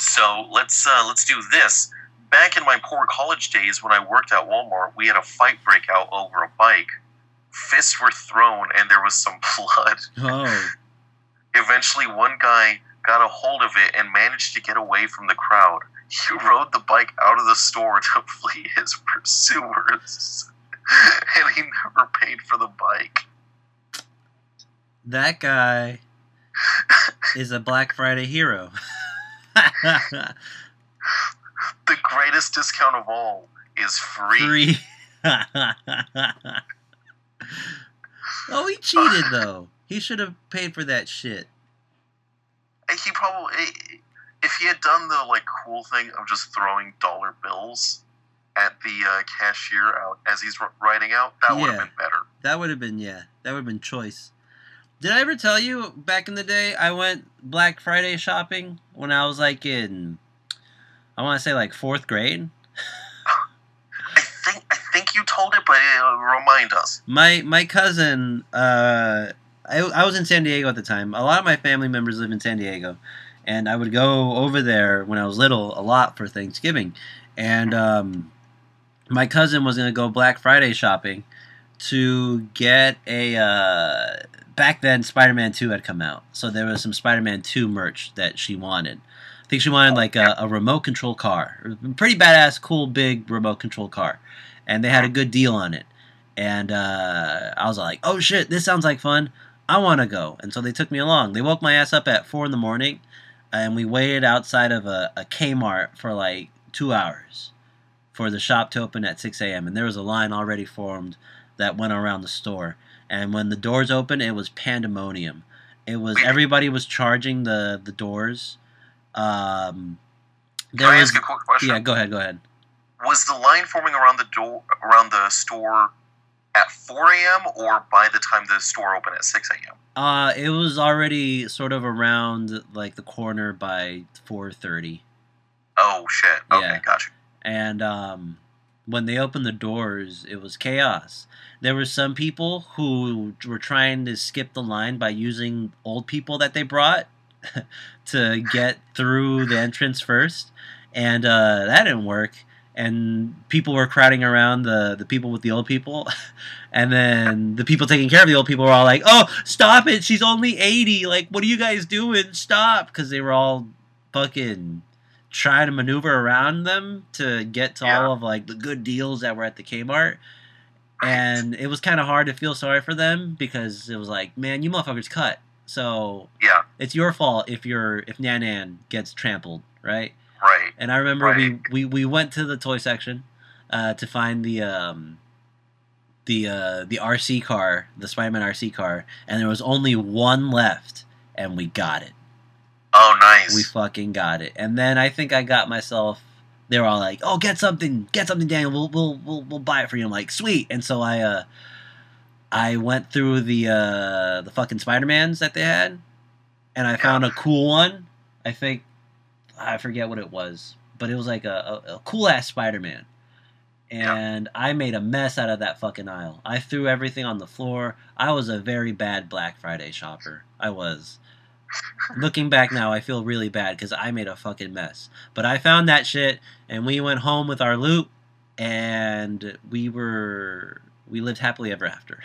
so let's uh, let's do this. Back in my poor college days, when I worked at Walmart, we had a fight break out over a bike. Fists were thrown, and there was some blood. Oh. Eventually, one guy got a hold of it and managed to get away from the crowd. He rode the bike out of the store to flee his pursuers, and he never paid for the bike. That guy is a Black Friday hero. The greatest discount of all is free. Free. oh, he cheated though. He should have paid for that shit. He probably, if he had done the like cool thing of just throwing dollar bills at the uh, cashier out as he's writing out, that would have been better. That would have been yeah. That would have been choice. Did I ever tell you back in the day I went Black Friday shopping when I was like in I want to say like 4th grade? I think I think you told it, but uh, remind us. My my cousin uh I, I was in San Diego at the time. A lot of my family members live in San Diego and I would go over there when I was little a lot for Thanksgiving. And um my cousin was going to go Black Friday shopping to get a uh back then Spider-Man 2 had come out. So there was some Spider-Man 2 merch that she wanted. I think she wanted like a, a remote control car. Pretty badass, cool, big remote control car. And they had a good deal on it. And uh, I was like, oh shit, this sounds like fun. I want to go. And so they took me along. They woke my ass up at 4 in the morning. And we waited outside of a, a Kmart for like two hours for the shop to open at 6 a.m. And there was a line already formed that went around the store. And when the doors opened, it was pandemonium. It was everybody was charging the the doors. Um, Can I was ask a quick question? yeah. Go ahead. Go ahead. Was the line forming around the door around the store at 4 a.m. or by the time the store opened at 6 a.m.? Uh, it was already sort of around like the corner by 4:30. Oh shit. Okay, Yeah. gotcha. and um, when they opened the doors, it was chaos. There were some people who were trying to skip the line by using old people that they brought to get through the entrance first, and uh, that didn't work. And people were crowding around the the people with the old people, and then the people taking care of the old people were all like, "Oh, stop it! She's only eighty. Like, what are you guys doing? Stop!" Because they were all fucking try to maneuver around them to get to Yeah. all of like the good deals that were at the Kmart. And it was kind of hard to feel sorry for them because it was like, man, you motherfuckers cut. So Yeah, it's your fault if you're if Nan Nan gets trampled, right? right. And I remember Right. we, we we went to the toy section uh, to find the um the uh, the RC car, the Spider-Man RC car, and there was only one left, and we got it. Oh, nice. We fucking got it. And then I think I got myself. They were all like, "Oh, get something, get something, Daniel. We'll we'll we'll, we'll buy it for you." I'm like, "Sweet." And so I uh, I went through the uh the fucking Spider Mans that they had, and I found a cool one. I think I forget what it was, but it was like a, a, a cool ass Spider Man. And I made a mess out of that fucking aisle. I threw everything on the floor. I was a very bad Black Friday shopper. I was. Looking back now, I feel really bad because I made a fucking mess. But I found that shit, and we went home with our loot, and we were we lived happily ever after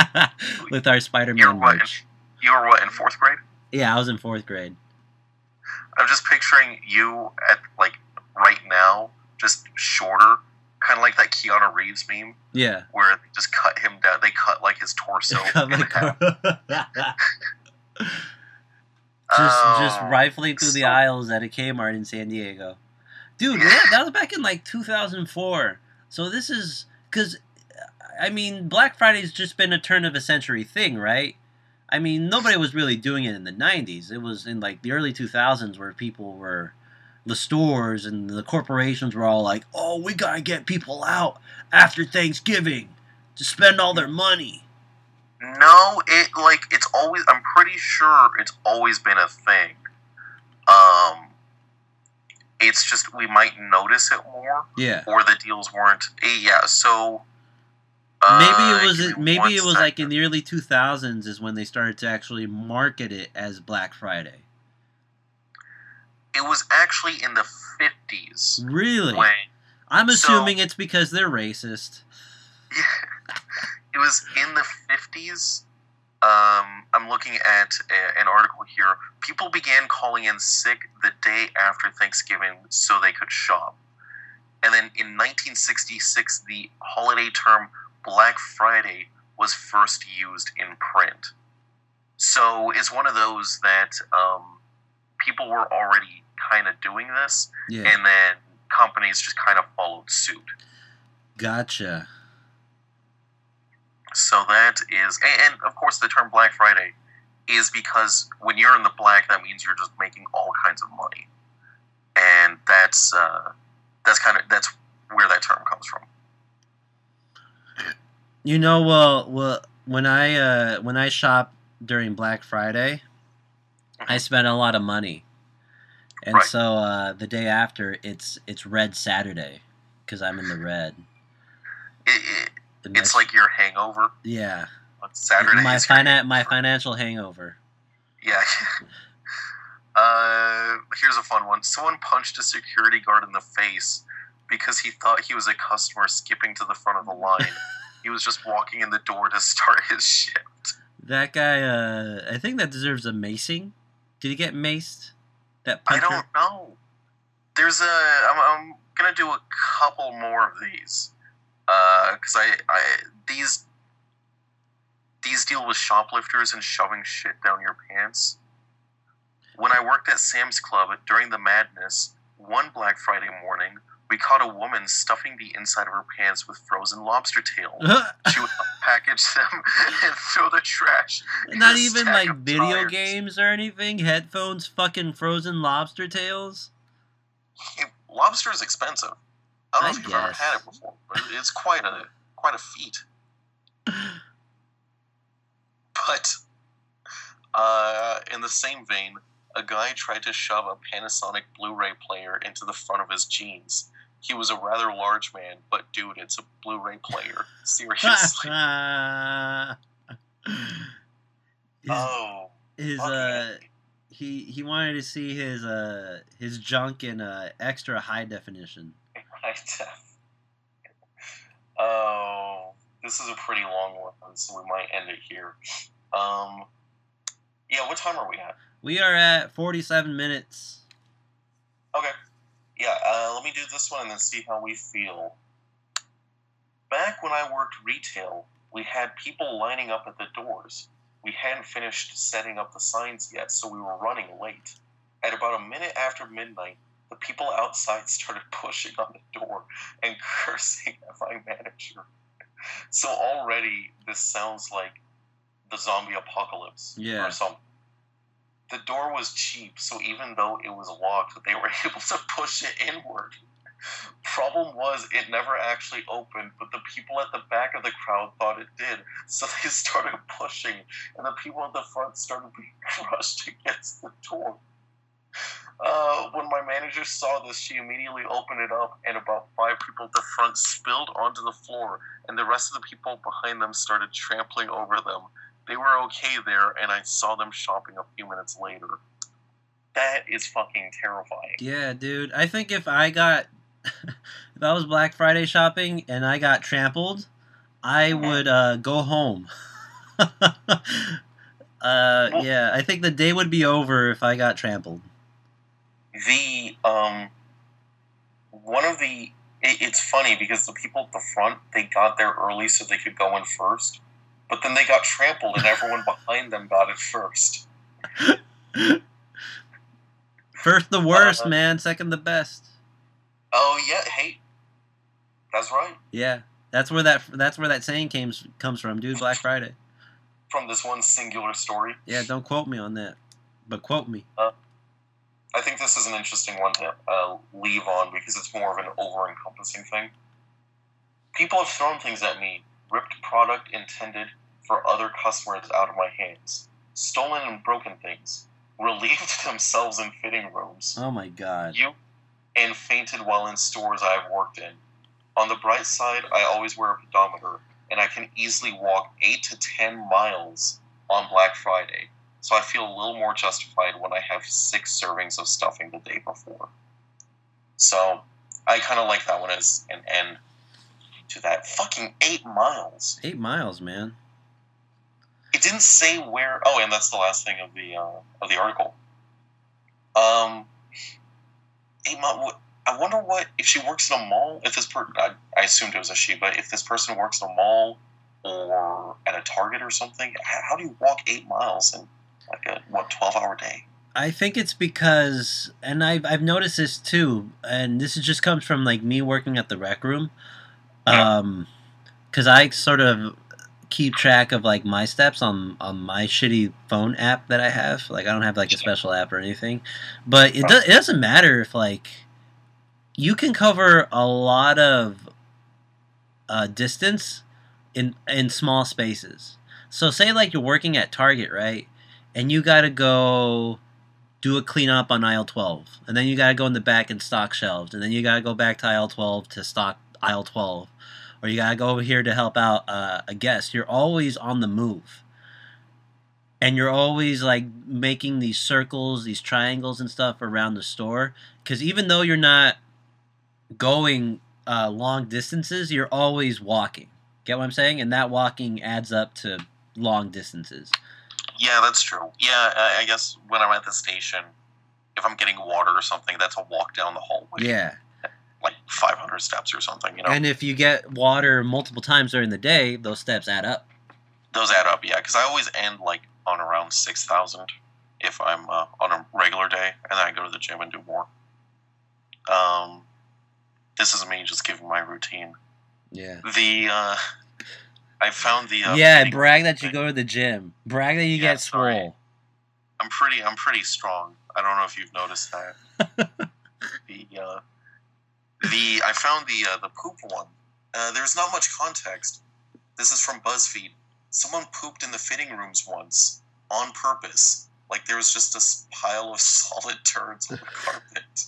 with our Spider-Man merch. You were what in fourth grade? Yeah, I was in fourth grade. I'm just picturing you at like right now, just shorter, kind of like that Keanu Reeves meme Yeah. where they just cut him down. They cut like his torso. Cut in half. just just Oh, rifling through the so- aisles at a Kmart in San Diego. Dude, Yeah. that, that was back in like 2004. So this is cuz I mean, Black Friday's just been a turn of a century thing, right? I mean, nobody was really doing it in the 90s. It was in like the early 2000s where people were the stores and the corporations were all like, "Oh, we got to get people out after Thanksgiving to spend all their money." No, it like it's always. I'm pretty sure it's always been a thing. Um, it's just we might notice it more, Yeah. or the deals weren't. eh, Yeah, so maybe Uh, it was maybe it was like in the early 2000s is when they started to actually market it as Black Friday. It was actually in the fifties Really? when I'm So- assuming it's because they're racist. it was in the fifties. Um, I'm looking at a, an article here. People began calling in sick the day after Thanksgiving so they could shop. And then in 1966, the holiday term Black Friday was first used in print. So it's one of those that um, people were already kind of doing this, Yeah. and then companies just kind of followed suit. Gotcha. So that is, and, of course, the term Black Friday is because when you're in the black, that means you're just making all kinds of money, and that's uh, that's kind of that's where that term comes from. You know, well, well, when I uh, when I shop during Black Friday, I spend a lot of money, and Right. so uh, the day after, it's it's Red Saturday because I'm in the red. It, it, it's like your hangover yeah, on Saturday. my finan- my financial hangover. Yeah. uh, here's a fun one. Someone punched a security guard in the face because he thought he was a customer skipping to the front of the line. he was just walking in the door to start his shift. That guy, uh, I think that deserves a macing. Did he get maced? That I don't know. There's a. I'm, I'm gonna do a couple more of these Uh, because I, I these these deal with shoplifters and shoving shit down your pants. When I worked at Sam's Club during the madness, one Black Friday morning, we caught a woman stuffing the inside of her pants with frozen lobster tail. She would package them and throw the trash. Not even like video tires. games or anything. Headphones, fucking frozen lobster tails. lobster is expensive. I don't know I if you've ever had it before, but it's quite a quite a feat. But uh, in the same vein, a guy tried to shove a Panasonic Blu-ray player into the front of his jeans. He was a rather large man, but dude, it's a Blu-ray player. Seriously. his, oh, his uh, he he wanted to see his uh his junk in uh extra high definition. High def. Oh, this is a pretty long one, so we might end it here. Um, yeah, what time are we at? We are at forty-seven minutes. Okay. Yeah, uh, let me do this one and then see how we feel. Back when I worked retail, we had people lining up at the doors. We hadn't finished setting up the signs yet, so we were running late. At about a minute after midnight, the people outside started pushing on the door and cursing at my manager. So already, this sounds like the zombie apocalypse Yeah. or something. The door was cheap, so even though it was locked, they were able to push it inward. Problem was, it never actually opened, but the people at the back of the crowd thought it did, so they started pushing, and the people at the front started being crushed against the door. Uh, when my manager saw this, she immediately opened it up, and about five people at the front spilled onto the floor, and the rest of the people behind them started trampling over them. They were okay there, and I saw them shopping a few minutes later. That is fucking terrifying. Yeah, dude. I think if I got if I was Black Friday shopping and I got trampled, I Mhm. would uh, go home. uh, yeah, I think the day would be over if I got trampled. The um, one of the it, it's funny because the people at the front they got there early so they could go in first, but then they got trampled and everyone behind them got it first. First the worst, Uh, man. Second the best. Oh yeah, hey, that's right. Yeah, that's where that that's where that saying came comes from, dude. Black Friday. From this one singular story, Yeah, don't quote me on that, but quote me. I think this is an interesting one to uh, leave on because it's more of an over-encompassing thing. People have thrown things at me, ripped product intended for other customers out of my hands, stolen and broken things, relieved themselves in fitting rooms, Oh my god. you, and fainted while in stores I have worked in. On the bright side, I always wear a pedometer, and I can easily walk eight to ten miles on Black Friday. So I feel a little more justified when I have six servings of stuffing the day before. So I kind of like that one as an end to that. Fucking eight miles. Eight miles, man. It didn't say where. Oh, and that's the last thing of the uh, of the article. Um, eight miles. I wonder what if she works in a mall. If this person, I, I assumed it was a she, but if this person works in a mall or at a Target or something, how, how do you walk eight miles in like a what twelve hour day? I think it's because, and I've I've noticed this too, and this just comes from like me working at the rec room, um, because I sort of keep track of like my steps on on my shitty phone app that I have. Like I don't have like a special app or anything, but it does it doesn't matter if like you can cover a lot of uh, distance in in small spaces. So say like you're working at Target, right? And you got to go do a cleanup on aisle 12. And then you got to go in the back and stock shelves. And then you got to go back to aisle 12 to stock aisle 12. Or you got to go over here to help out uh, a guest. You're always on the move. And you're always like making these circles, these triangles and stuff around the store. Because even though you're not going uh, long distances, you're always walking. Get what I'm saying? And that walking adds up to long distances. Yeah, that's true. Yeah, I, guess when I'm at the station, if I'm getting water or something, that's a walk down the hallway. Yeah. like 500 steps or something. You know, And if you get water multiple times during the day, those steps add up. those add up. Yeah, because I always end like on around 6,000 if I'm uh, on a regular day, and then I go to the gym and do more. Um, this is me just giving my routine. Yeah. The uh, I found the uh, yeah, brag that you go to the gym. Brag that you Yeah, get sorry. swole. I'm pretty. I'm pretty strong. I don't know if you've noticed that. the uh, the I found the uh, the poop one. Uh, there's not much context. This is from BuzzFeed. Someone pooped in the fitting rooms once on purpose. Like there was just a pile of solid turds on the carpet.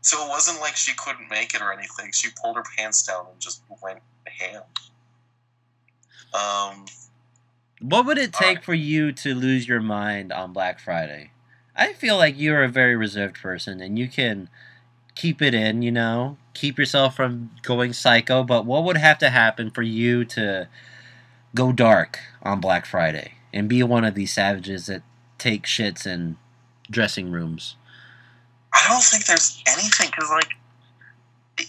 So it wasn't like she couldn't make it or anything. She pulled her pants down and just went ham. Um, What would it take for you to lose your mind on Black Friday? I feel like you're a very reserved person and you can keep it in, you know, keep yourself from going psycho, but what would have to happen for you to go dark on Black Friday and be one of these savages that take shits in dressing rooms? I don't think there's anything because, like,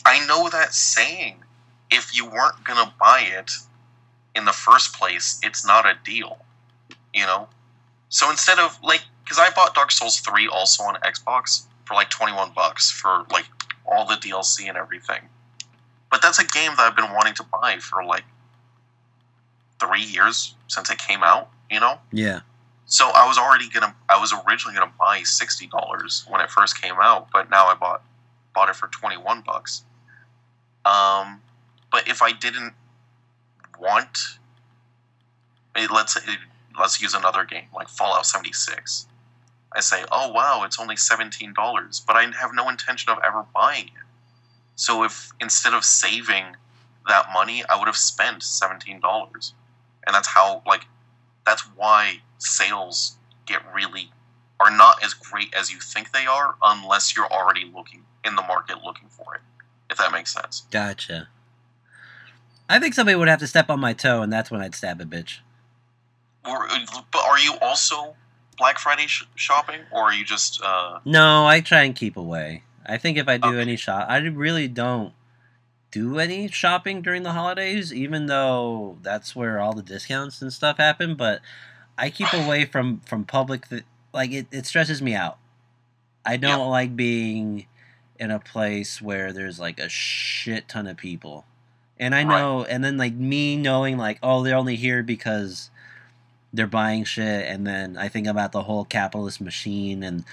I know that saying. If you weren't gonna buy it in the first place, it's not a deal. You know. So instead of like, because I bought Dark Souls three also on Xbox for like twenty one bucks for like all the DLC and everything. But that's a game that I've been wanting to buy for like three years since it came out. You know. Yeah. So I was already gonna. I was originally gonna buy sixty dollars when it first came out, but now I bought bought it for twenty one bucks. Um, but if I didn't want, let's say, let's use another game like Fallout seventy six. I say, oh wow, it's only seventeen dollars, but I have no intention of ever buying it. So if instead of saving that money, I would have spent seventeen dollars, and that's how like that's why sales get really are not as great as you think they are unless you're already looking in the market looking for it if that makes sense Gotcha. I think somebody would have to step on my toe and that's when I'd stab a bitch. or, but are you also black friday sh- shopping or are you just uh No, I try and keep away. I think if I do Okay. any shop, I really don't do any shopping during the holidays, even though that's where all the discounts and stuff happen. But I keep away from from public. Th- like it, it stresses me out. I don't Yeah. like being in a place where there's like a shit ton of people, and I Right. know, and then like me knowing like oh they're only here because they're buying shit, and then I think about the whole capitalist machine and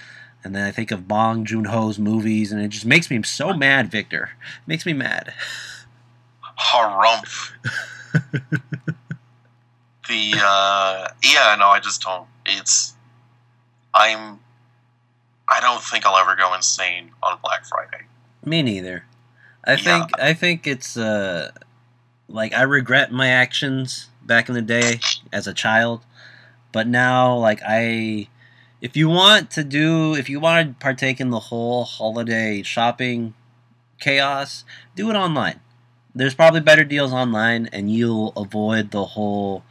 and then I think of Bong Joon Ho's movies, and it just makes me so mad, Victor. makes me mad. harumph the uh yeah no i just don't it's i'm i don't think i'll ever go insane on black friday Me neither. I Yeah. think I think it's uh like I regret my actions back in the day as a child, but now like I if you want to do if you want to partake in the whole holiday shopping chaos, do it online. There's probably better deals online and you'll avoid the whole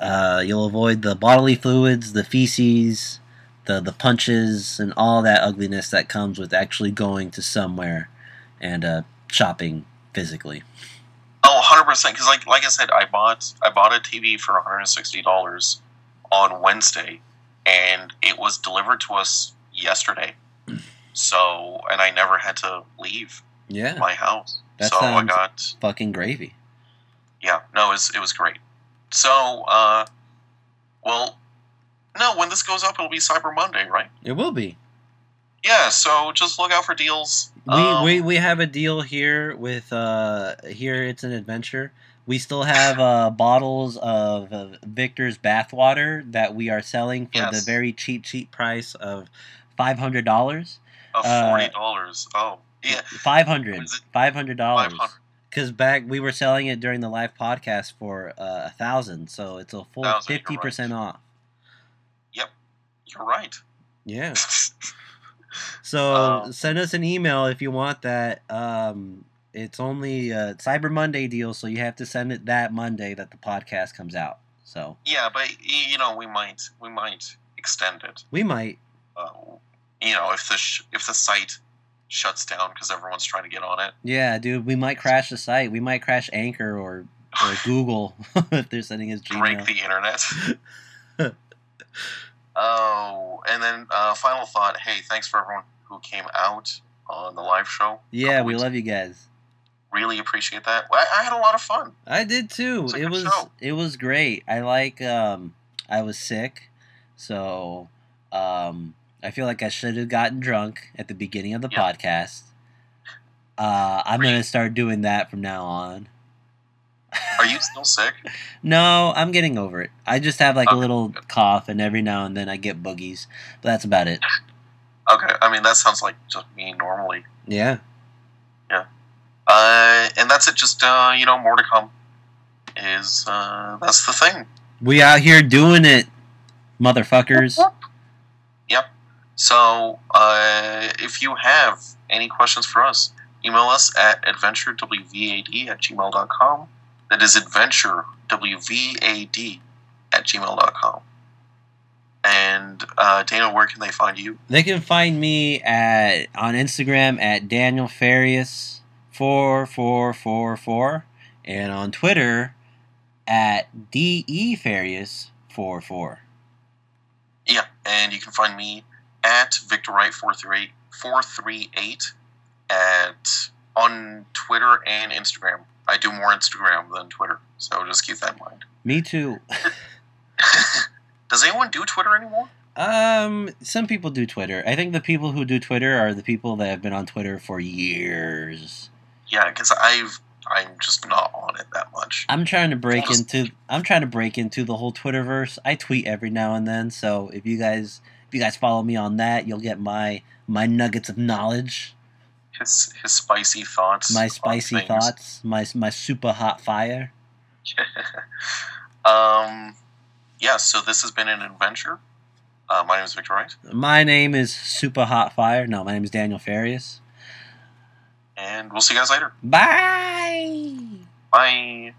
uh, you'll avoid the bodily fluids, the feces, the the punches and all that ugliness that comes with actually going to somewhere and uh, shopping physically. Oh, 100% because like like I said I bought I bought a TV for $160 on Wednesday and it was delivered to us yesterday. So, and I never had to leave Yeah, my house. That so I got fucking gravy. yeah, no, it was it was great. So, uh well, no, when this goes up it'll be Cyber Monday, right? It will be. Yeah, so just look out for deals. We, Um, we we have a deal here with uh here it's an adventure. We still have uh, bottles of, of Victor's bathwater that we are selling for the very cheap cheap price of five hundred dollars. of uh, forty dollars. oh, yeah, Five hundred. What is it? Five hundred dollars. Because back we were selling it during the live podcast for uh, a thousand, so it's a full fifty percent off. Yep, you're right. Yeah. So Um, send us an email if you want that. Um, it's only a Cyber Monday deal, so you have to send it that Monday that the podcast comes out. So yeah, but you know we might we might extend it. we might. Uh, you know if the sh- if the site shuts down because everyone's trying to get on it. Yeah, dude, we might crash the site. We might crash Anchor or or Google if they're sending us break the internet. oh, and then uh, final thought. Hey, thanks for everyone who came out on the live show. yeah, we love you guys. Really appreciate that. I, I had a lot of fun. I did too. It's a It was it was great. I like um I was sick, so um I feel like I should have gotten drunk at the beginning of the Yeah. podcast. Uh I'm you- gonna start doing that from now on. Are you still sick? No, I'm getting over it. I just have like a little cough and every now and then I get boogies. But that's about it. Okay, I mean that sounds like just me normally. Yeah. Yeah. Uh, and that's it. Just uh, you know, more to come. Is uh, that's the thing. We out here doing it, motherfuckers. Yep. So uh, if you have any questions for us, email us at adventurewvad at gmail.com. That is adventure, W-V-A-D, at gmail.com. And uh, Dana, where can they find you? They can find me at on Instagram at Daniel Farius four four four four and on Twitter at de Farius four four. Yeah, and you can find me at Victor Wright 438 438 at on Twitter and Instagram. I do more Instagram than Twitter, so just keep that in mind. Me too. Does anyone do Twitter anymore? Um, some people do Twitter. I think the people who do Twitter are the people that have been on Twitter for years. Yeah, because I've I'm just not on it that much. I'm trying to break Just- into I'm trying to break into the whole Twitterverse. I tweet every now and then, so if you guys if you guys follow me on that, you'll get my my nuggets of knowledge, His his spicy thoughts. my spicy thoughts, my my super hot fire. um, yeah. So this has been an adventure. Uh, my name is Victor Wright, My name is Super Hot Fire. No, my name is Daniel Farius. and we'll see you guys later. Bye. Bye.